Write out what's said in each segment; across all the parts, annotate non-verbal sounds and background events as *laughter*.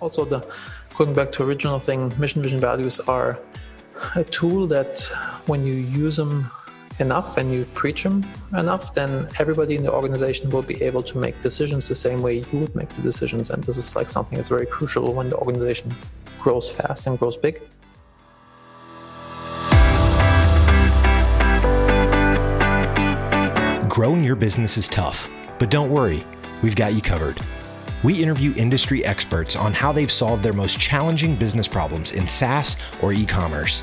Also, the going back to original thing, mission vision values are a tool that when you use them enough and you preach them enough, then everybody in the organization will be able to make decisions the same way you would make the decisions. And this is like something that's very crucial when the organization grows fast and grows big. Growing your business is tough, but don't worry, we've got you covered. We interview industry experts on how they've solved their most challenging business problems in SaaS or e commerce.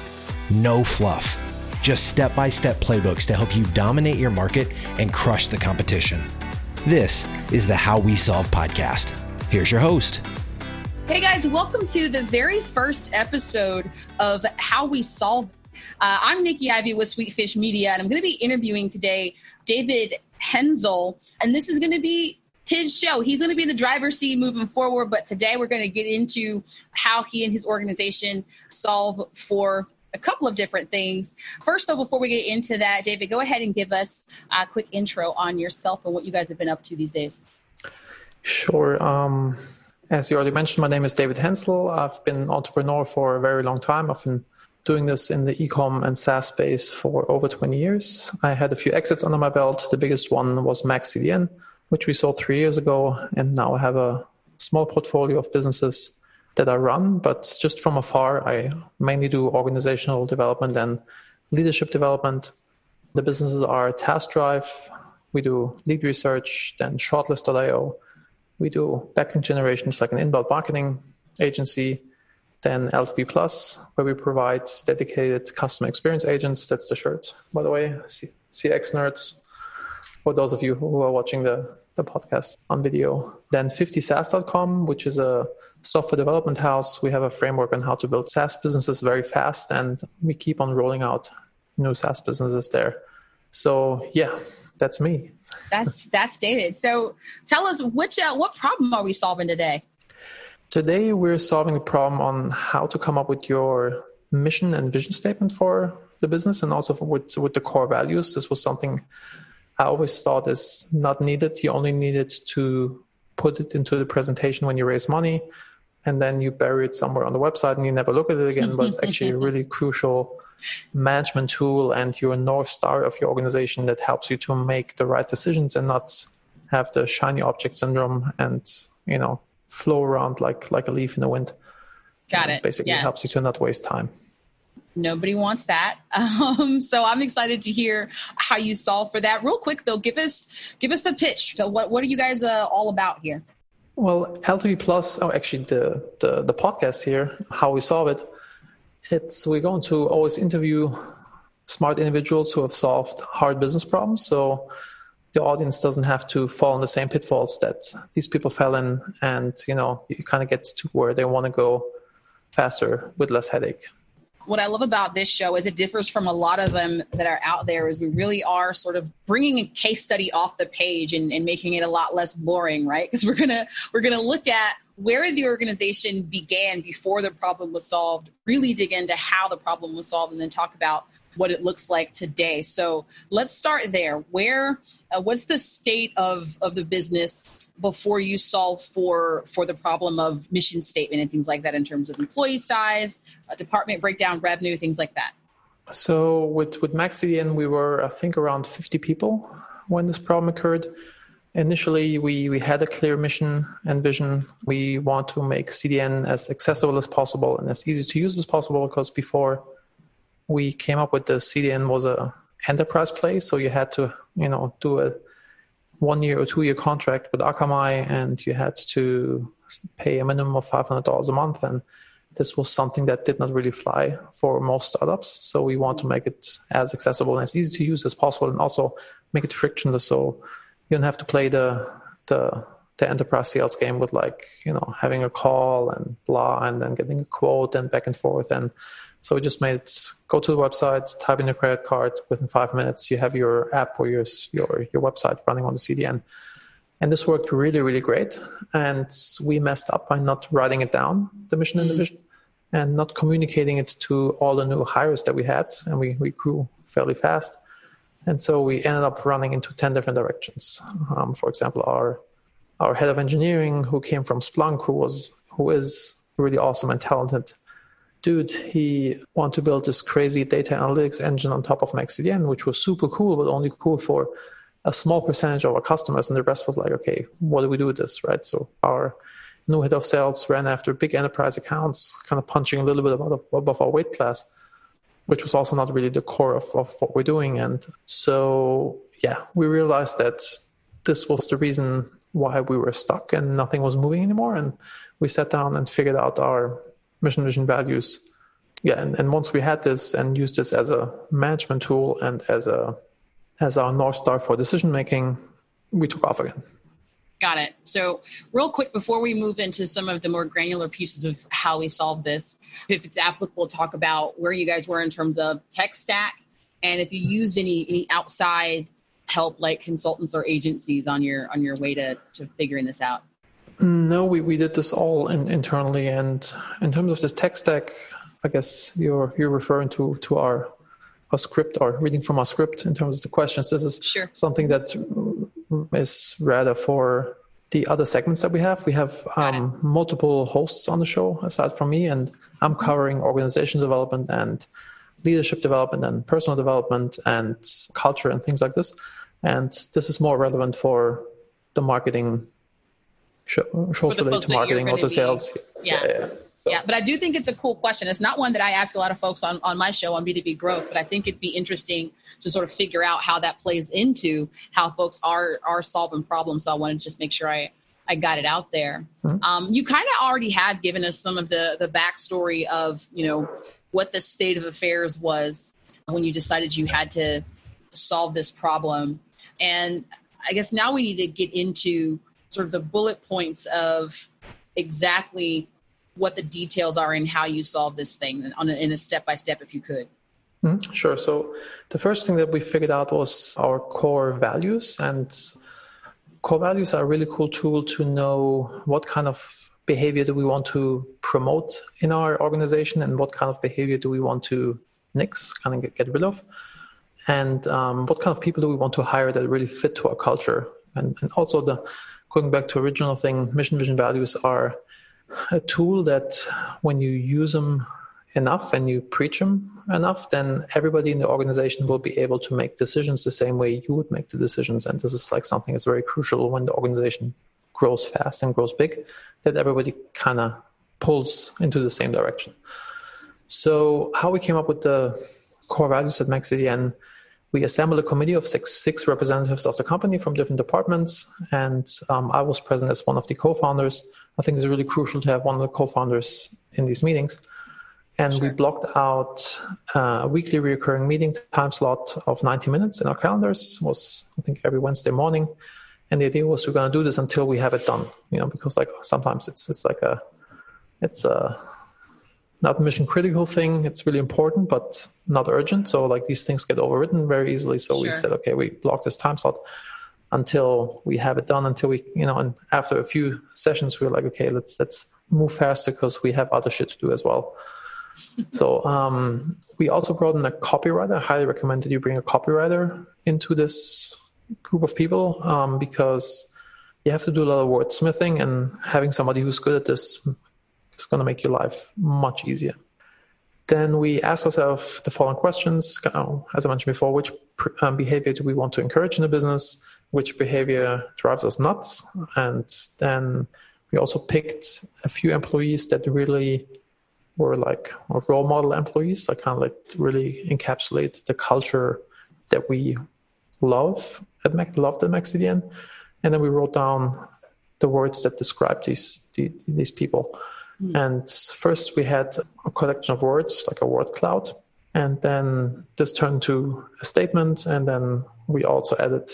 No fluff, just step by step playbooks to help you dominate your market and crush the competition. This is the How We Solve podcast. Here's your host. Hey guys, welcome to the very first episode of How We Solve. Uh, I'm Nikki Ivy with Sweetfish Media, and I'm going to be interviewing today David Henzel, and this is going to be his show. He's going to be in the driver's seat moving forward, but today we're going to get into how he and his organization solve for a couple of different things. First, though, before we get into that, David, go ahead and give us a quick intro on yourself and what you guys have been up to these days. Sure. Um, as you already mentioned, my name is David Henzel. I've been an entrepreneur for a very long time. I've been doing this in the ecom and SaaS space for over 20 years. I had a few exits under my belt. The biggest one was MaxCDN which we sold three years ago, and now I have a small portfolio of businesses that I run, but just from afar, I mainly do organizational development and leadership development. The businesses are TaskDrive, we do lead research, then Shortlist.io, we do backlink generations like an inbound marketing agency, then LTV Plus, where we provide dedicated customer experience agents. That's the shirt, by the way, CX nerds for those of you who are watching the, the podcast on video. Then 50SaaS.com, which is a software development house. We have a framework on how to build SaaS businesses very fast, and we keep on rolling out new SaaS businesses there. So yeah, that's me. That's that's David. So tell us which uh, what problem are we solving today? Today we're solving a problem on how to come up with your mission and vision statement for the business, and also with with the core values. This was something I always thought is not needed. You only need it to put it into the presentation when you raise money, and then you bury it somewhere on the website and you never look at it again. but it's actually a really *laughs* crucial management tool and your north star of your organization that helps you to make the right decisions and not have the shiny object syndrome and you know flow around like like a leaf in the wind. Got it. Basically, yeah. helps you to not waste time nobody wants that. *laughs* Um, so i'm excited to hear how you solve for that. Real quick though give us give us the pitch. So what, what are you guys uh, all about here? Well ltv plus oh actually the, the the podcast here how we solve it it's we're going to always interview smart individuals who have solved hard business problems. So the audience doesn't have to fall in the same pitfalls that these people fell in. And you know you kind of get to where they want to go faster with less headache what I love about this show is it differs from a lot of them that are out there is we really are sort of bringing a case study off the page and, and making it a lot less boring, right? Because we're gonna we're gonna look at where the organization began before the problem was solved, really dig into how the problem was solved, and then talk about what it looks like today. So let's start there. Where uh, what's the state of of the business before you solve for for the problem of mission statement and things like that in terms of employee size, uh, department breakdown, revenue, things like that. So with with MaxCDN, we were I think around 50 people when this problem occurred initially we, we had a clear mission and vision. We want to make CDN as accessible as possible and as easy to use as possible because before we came up with the CDN was a enterprise play, so you had to you know do a one year or two year contract with Akamai and you had to pay a minimum of five hundred dollars a month and this was something that did not really fly for most startups. So we want to make it as accessible and as easy to use as possible and also make it frictionless so you don't have to play the the the enterprise sales game with like you know having a call and blah and then getting a quote and back and forth and so we just made it go to the website type in your credit card. Within five minutes you have your app or your your your website running on the cdn and this worked really really great. And we messed up by not writing it down the mission and the mm. vision and not communicating it to all the new hires that we had. And we, we grew fairly fast. And so we ended up running into 10 different directions. Um, for example, our, our head of engineering, who came from Splunk, who was who is really awesome and talented dude, he wanted to build this crazy data analytics engine on top of MaxCDN, which was super cool, but only cool for a small percentage of our customers. And the rest was like, okay, what do we do with this, right? So our new head of sales ran after big enterprise accounts, kind of punching a little bit above, above our weight class, which was also not really the core of, of what we're doing. And so, yeah, we realized that this was the reason why we were stuck and nothing was moving anymore. And we sat down and figured out our mission vision values. Yeah and, and once we had this and used this as a management tool and as a as our north star for decision making we took off again. Got it. So real quick before we move into some of the more granular pieces of how we solved this if it's applicable talk about where you guys were in terms of tech stack and if you used any any outside help like consultants or agencies on your on your way to to figuring this out no, we, we did this all in, internally. And in terms of this tech stack, I guess you're you're referring to to our our script or reading from our script in terms of the questions. This is sure. something that is rather for the other segments that we have. We have um, multiple hosts on the show aside from me, and I'm mm-hmm. covering organization development and leadership development and personal development and culture and things like this. And this is more relevant for the marketing shows related to marketing or to sales. Yeah. Yeah, yeah. So. yeah, but I do think it's a cool question. It's not one that I ask a lot of folks on, on my show on B2B growth, but I think it'd be interesting to sort of figure out how that plays into how folks are are solving problems. So I want to just make sure I I got it out there. Mm-hmm. Um, you kind of already have given us some of the the backstory of you know what the state of affairs was when you decided you had to solve this problem, and I guess now we need to get into sort of the bullet points of exactly what the details are and how you solve this thing on a, in a step by step, if you could. Mm-hmm. Sure. So the first thing that we figured out was our core values, and core values are a really cool tool to know what kind of behavior do we want to promote in our organization and what kind of behavior do we want to nix, kind of get, get rid of, and um, what kind of people do we want to hire that really fit to our culture, and, and also the going back to original thing, mission vision values are a tool that when you use them enough and you preach them enough, then everybody in the organization will be able to make decisions the same way you would make the decisions. And this is like something that's very crucial when the organization grows fast and grows big, that everybody kind of pulls into the same direction. So how we came up with the core values at MaxCDN we assembled a committee of six, six representatives of the company from different departments, and um, I was present as one of the co-founders. I think it's really crucial to have one of the co-founders in these meetings. And sure. we blocked out uh, a weekly recurring meeting time slot of 90 minutes in our calendars. It was I think every Wednesday morning, and the idea was we're going to do this until we have it done. You know, because like sometimes it's it's like a it's a not mission critical thing. It's really important, but not urgent. So like these things get overwritten very easily. So sure. we said, okay, we block this time slot until we have it done. Until we, you know, and after a few sessions, we are like, okay, let's let's move faster because we have other shit to do as well. *laughs* so um, we also brought in a copywriter. I highly recommend that you bring a copywriter into this group of people um, because you have to do a lot of wordsmithing and having somebody who's good at this it's going to make your life much easier. Then we ask ourselves the following questions. As I mentioned before, which um, behavior do we want to encourage in the business? Which behavior drives us nuts? And then we also picked a few employees that really were like role model employees, that kind of like really encapsulate the culture that we love at Mac, loved at MaxCDN. And then we wrote down the words that describe these these people. Mm. And first we had a collection of words, like a word cloud. And then this turned to a statement. And then we also added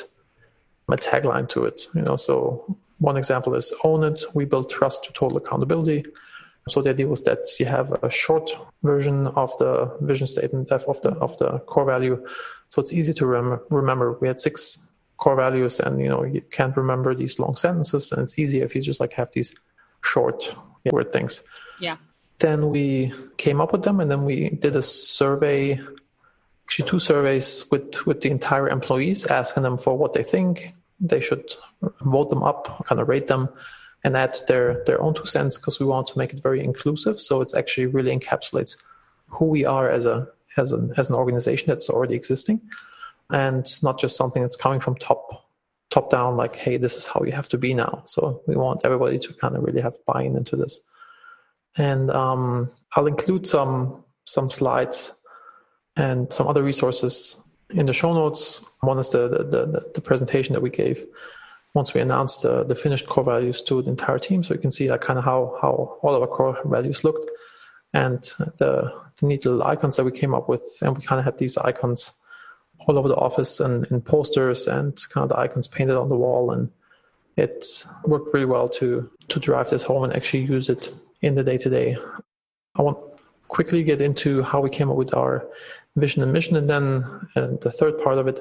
a tagline to it. You know, so one example is own it. We build trust to total accountability. So the idea was that you have a short version of the vision statement of the of the core value, so it's easy to rem- remember. We had six core values, and you know you can't remember these long sentences, and it's easier if you just like have these short word things. Yeah. Then we came up with them, and then we did a survey, actually two surveys with with the entire employees, asking them for what they think. They should vote them up, kind of rate them. and add their their own two cents because we want to make it very inclusive. So it's actually really encapsulates who we are as a as an as an organization that's already existing, and not just something that's coming from top top down. Like, hey, this is how you have to be now. So we want everybody to kind of really have buy-in into this. And um, I'll include some some slides and some other resources in the show notes. One is the the, the, the presentation that we gave once we announced the, the finished core values to the entire team. So you can see like kind of how, how all of our core values looked and the, the neat little icons that we came up with. And we kind of had these icons all over the office and in posters and kind of the icons painted on the wall. And it worked really well to, to drive this home and actually use it in the day to day. I want quickly get into how we came up with our vision and mission and then and the third part of it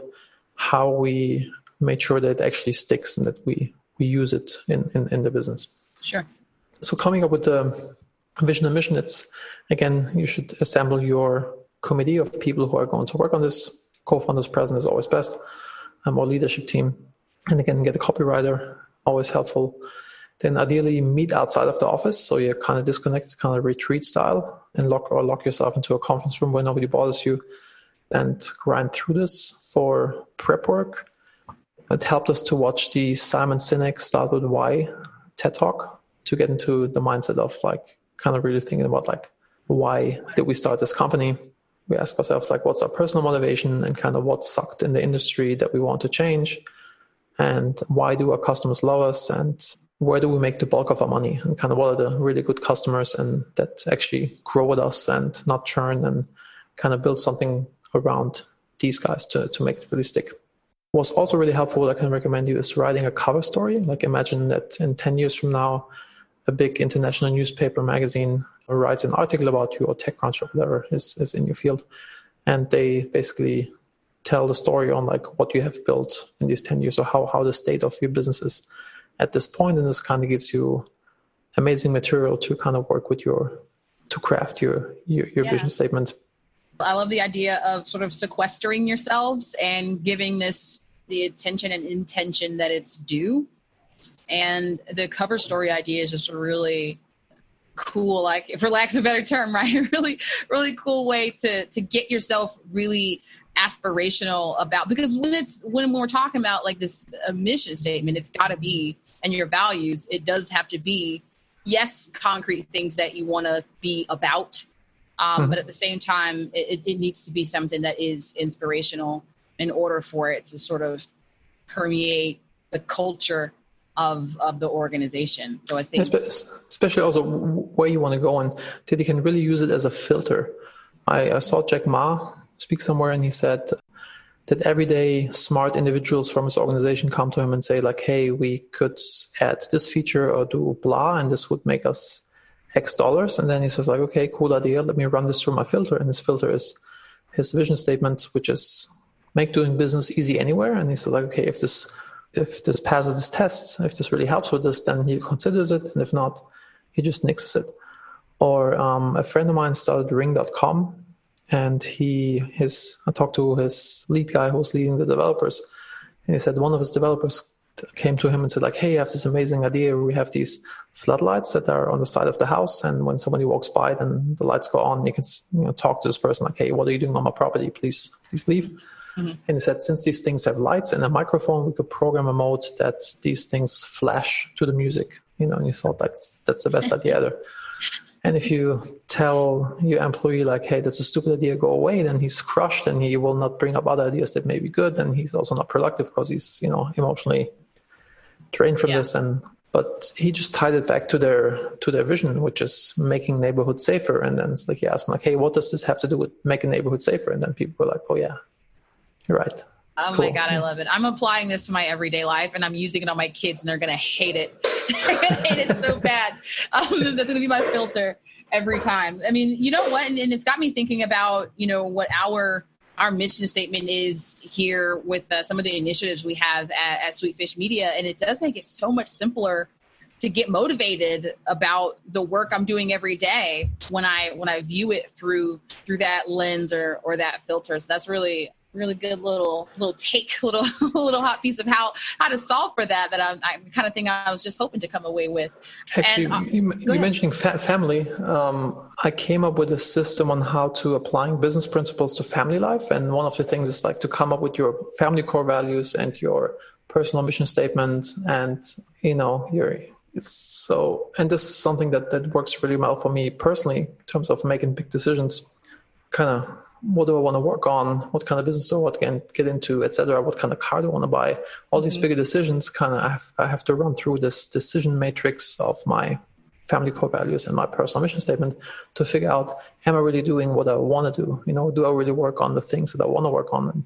how we made sure that it actually sticks and that we we use it in, in, in the business. Sure. So coming up with the vision and mission, it's again you should assemble your committee of people who are going to work on this. Co-founders present is always best, um, or leadership team, and again get a copywriter, always helpful. Then ideally meet outside of the office, so you're kind of disconnected, kind of retreat style, and lock or lock yourself into a conference room where nobody bothers you, and grind through this for prep work it helped us to watch the Simon Sinek Start with Why TED Talk to get into the mindset of like kind of really thinking about like why did we start this company? We ask ourselves like what's our personal motivation and kind of what sucked in the industry that we want to change and why do our customers love us and where do we make the bulk of our money and kind of what are the really good customers and that actually grow with us and not churn and kind of build something around these guys to, to make it really stick. What's also really helpful I can recommend you is writing a cover story. Like imagine that in 10 years from now, a big international newspaper magazine writes an article about you or TechCrunch or whatever is, is in your field. And they basically tell the story on like what you have built in these 10 years or how, how the state of your business is at this point. And this kind of gives you amazing material to kind of work with your, to craft your, your, your yeah. vision statement. I love the idea of sort of sequestering yourselves and giving this the attention and intention that it's due. And the cover story idea is just a really cool, like for lack of a better term, *laughs* right? really, really cool way to to get yourself really aspirational about because when it's when we're talking about like this mission statement, it's got to be and your values, it does have to be yes, concrete things that you want to be about um, mm-hmm. But at the same time, it, it needs to be something that is inspirational in order for it to sort of permeate the culture of of the organization. So I think, especially also where you want to go, and that you can really use it as a filter. I, I saw Jack Ma speak somewhere, and he said that every day smart individuals from his organization come to him and say like, "Hey, we could add this feature or do blah, and this would make us X dollars. And then he says like, okay, cool idea. Let me run this through my filter. And his filter is his vision statement, which is make doing business easy anywhere. And he says like, okay, if this, if this passes this test, if this really helps with this, then he considers it. And if not, he just nixes it. Or um, a friend of mine started ring.com and he, his, I talked to his lead guy who was leading the developers. And he said one of his developers came to him and said like, "Hey, I have this amazing idea. We have these floodlights that are on the side of the house, and when somebody walks by, then the lights go on. You can you know, talk to this person like, "Hey, what are you doing on my property? Please, please leave." Mm-hmm. And he said, since these things have lights and a microphone, we could program a mode that these things flash to the music. You know, and you thought that's that's the best *laughs* idea ever. And if you tell your employee like, "Hey, that's a stupid idea, go away," then he's crushed and he will not bring up other ideas that may be good. And he's also not productive because he's you know emotionally drained from yeah. this. And but he just tied it back to their to their vision, which is making neighborhoods safer. And then it's like he asked me like, "Hey, what does this have to do with making neighborhood safer?" And then people were like, "Oh yeah, right." It's oh cool. my god, I love it. I'm applying this to my everyday life, and I'm using it on my kids, and they're gonna hate it. *laughs* they're gonna hate it so bad. Um, *laughs* that's gonna be my filter every time. I mean, you know what? And, and, it's got me thinking about you know what our our mission statement is here with uh, some of the initiatives we have at, at Sweetfish Media, and it does make it so much simpler to get motivated about the work I'm doing every day when I when I view it through through that lens or or that filter. So that's really really good little little take, *laughs* little little hot piece of how how to solve for that. That I'm, I'm kind of thing I was just hoping to come away with. Actually, and, um, you, you mentioning fa- family. Um, I came up with a system on how to applying business principles to family life, and one of the things is like to come up with your family core values and your personal mission statement, and you know your so and this is something that that works really well for me personally in terms of making big decisions kind of what do I want to work on? What kind of business do I want to get into, etc. What kind of car do I want to buy? All these mm-hmm. bigger decisions, kind of, I have, I have to run through this decision matrix of my family core values and my personal mission statement to figure out, am I really doing what I want to do? You know, do I really work on the things that I want to work on? And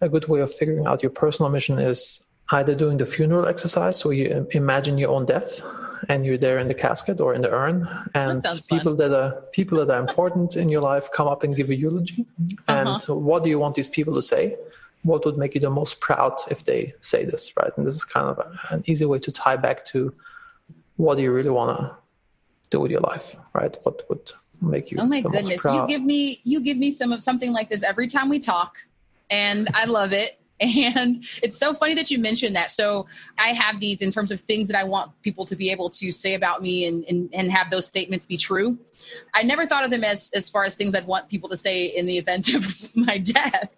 a good way of figuring out your personal mission is either doing the funeral exercise where you imagine your own death and you're there in the casket or in the urn. And that people fun. that are people that are important in your life come up and give a eulogy. Uh-huh. and what do you want these people to say? What would make you the most proud if they say this right? And this is kind of a, an easy way to tie back to what do you really want to do with your life right? What would make you oh my goodness. You give me you give me some of something like this every time we talk and i love it and it's so funny that you mentioned that. So I have these in terms of things that I want people to be able to say about me and, and, and have those statements be true. I never thought of them as as far as things I'd want people to say in the event of *laughs* my death.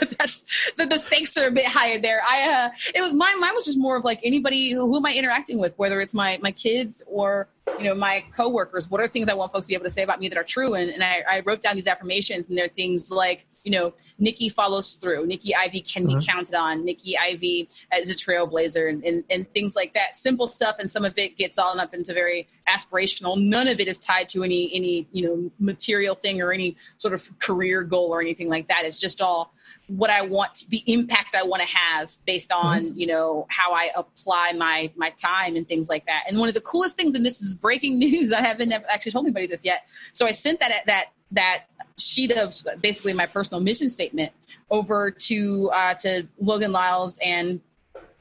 but that's the, the stakes are a bit higher there. I uh, it was mine. Mine was just more of like anybody who, who am I interacting with, whether it's my my kids or you know my coworkers. What are things I want folks to be able to say about me that are true? And, and I, I wrote down these affirmations, and they're things like you know, Nikki follows through. Nikki Ivy can mm-hmm. be counted on. Nikki Ivy is a trailblazer and, and, and, things like that. Simple stuff, and some of it gets all up into very aspirational. None of it is tied to any any you know material thing or any sort of career goal or anything like that. It's just all what I want, the impact I want to have based mm-hmm. on you know how I apply my my time and things like that. And one of the coolest things, and this is breaking *laughs* news, I haven't actually told anybody this yet. So I sent that that that sheet of basically my personal mission statement over to uh, to Logan Lyles and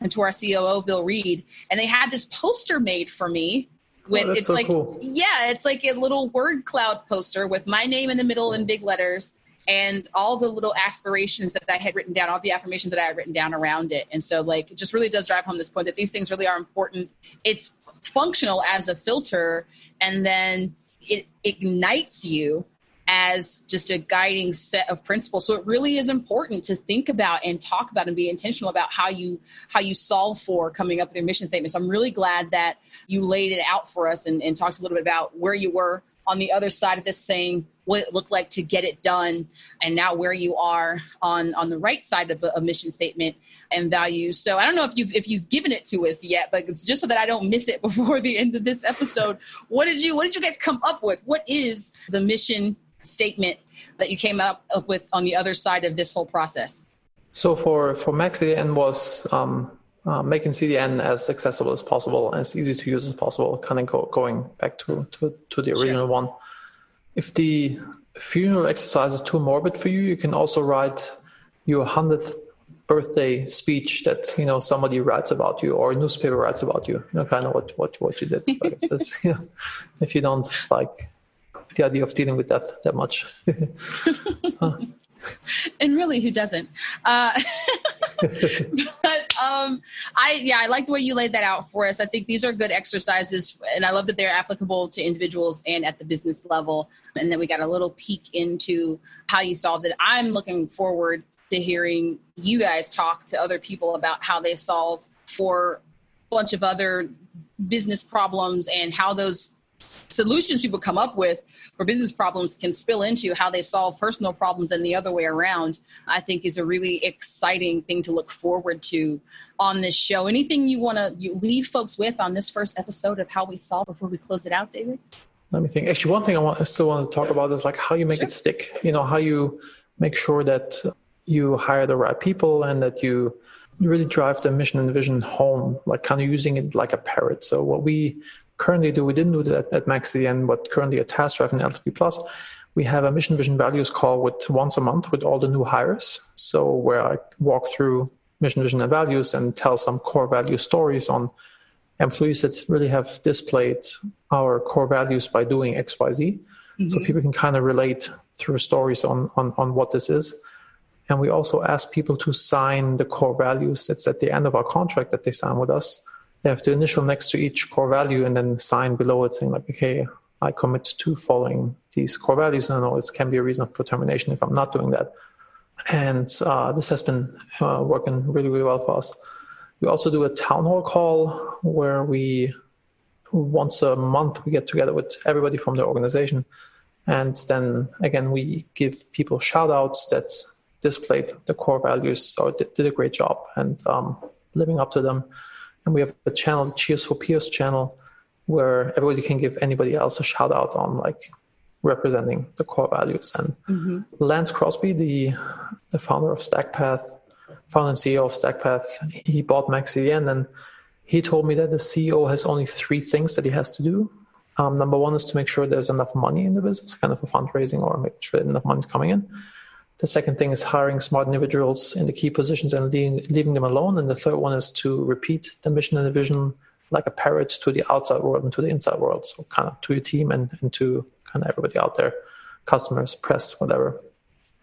and to our COO Bill Reed, and they had this poster made for me. With oh, it's so like cool. yeah, it's like a little word cloud poster with my name in the middle in big letters and all the little aspirations that I had written down, all the affirmations that I had written down around it. And so, like, it just really does drive home this point that these things really are important. It's functional as a filter, and then it ignites you as just a guiding set of principles so it really is important to think about and talk about and be intentional about how you how you solve for coming up with your mission statement so i'm really glad that you laid it out for us and, and talked a little bit about where you were on the other side of this thing what it looked like to get it done and now where you are on on the right side of a, mission statement and values. So i don't know if you've if you've given it to us yet but it's just so that i don't miss it *laughs* before the end of this episode. What did you what did you guys come up with? What is the mission statement that you came up with on the other side of this whole process? So for for MaxCDN was um, uh, making CDN as accessible as possible and as easy to use as possible. Kind of go, going back to, to to the original sure. one. If the funeral exercise is too morbid for you, you can also write your hundredth birthday speech that you know somebody writes about you or a newspaper writes about you. You know, kind of what what what you did. But it's, *laughs* you know, if you don't like the idea of dealing with that that much. *laughs* And really, who doesn't? Uh, *laughs* um, I yeah, I like the way you laid that out for us. I think these are good exercises, and I love that they're applicable to individuals and at the business level. And then we got a little peek into how you solved it. I'm looking forward to hearing you guys talk to other people about how they solve for a bunch of other business problems and how those solutions people come up with for business problems can spill into how they solve personal problems and the other way around i think is a really exciting thing to look forward to on this show. Anything you want to leave folks with on this first episode of how we solve before we close it out david? Let me think. Actually one thing i want i still want to talk about is like how you make sure. it stick. You know how you make sure that you hire the right people and that you really drive the mission and vision home like kind of using it like a parrot. So what we currently do, we didn't do that at MaxCDN, but currently at TaskDrive and LTV Plus, we have a mission vision values call with once a month with all the new hires. So where I walk through mission vision and values and tell some core value stories on employees that really have displayed our core values by doing XYZ. Mm-hmm. So people can kind of relate through stories on, on, on what this is. And we also ask people to sign the core values. It's at the end of our contract that they sign with us. They have to initial next to each core value and then sign below it saying like, okay, I commit to following these core values. And I know can be a reason for termination if I'm not doing that. And uh, this has been uh, working really, really well for us. We also do a town hall call where we once a month we get together with everybody from the organization and then again we give people shout outs that displayed the core values or did, did a great job and um, living up to them and we have a channel the cheers for peers channel where everybody can give anybody else a shout out on like representing the core values and mm-hmm. lance crosby the the founder of stackpath founder and ceo of stackpath he bought maxcdn and he told me that the CEO has only three things that he has to do. Um, number one is to make sure there's enough money in the business, kind of a fundraising or make sure enough money is coming in. The second thing is hiring smart individuals in the key positions and leaving, leaving them alone. And the third one is to repeat the mission and the vision like a parrot to the outside world and to the inside world. So kind of to your team and, and to kind of everybody out there, customers, press, whatever.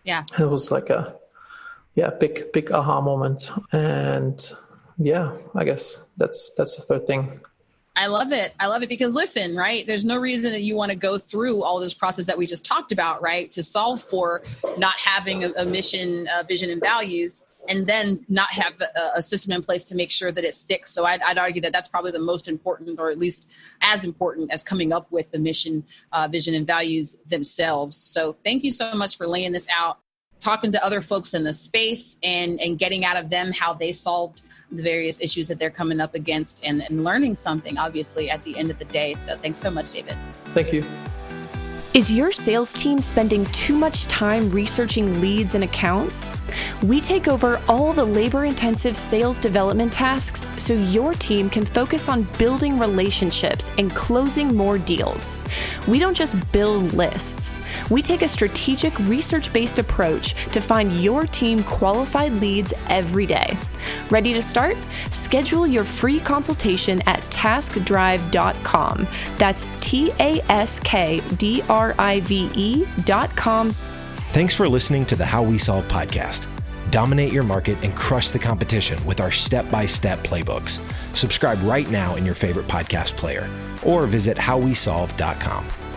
Yeah. And it was like a yeah, big, big aha moment. And yeah, I guess that's that's the third thing. I love it. I love it because listen, right? There's no reason that you want to go through all this process that we just talked about, right? To solve for not having a, a mission, vision, and values, and then not have a, a, system in place to make sure that it sticks. So I'd, I'd, argue that that's probably the most important, or at least as important as coming up with the mission, uh, vision, and values themselves. So thank you so much for laying this out, talking to other folks in the space, and and getting out of them how they solved the various issues that they're coming up against and, and learning something, obviously, at the end of the day. So thanks so much, David. Thank you. Is your sales team spending too much time researching leads and accounts? We take over all the labor intensive sales development tasks so your team can focus on building relationships and closing more deals. We don't just build lists, we take a strategic research based approach to find your team qualified leads every day. Ready to start? Schedule your free consultation at taskdrive.com. That's T A S K D R I V E.com. Thanks for listening to the How We Solve podcast. Dominate your market and crush the competition with our step by step playbooks. Subscribe right now in your favorite podcast player or visit howwesolve.com.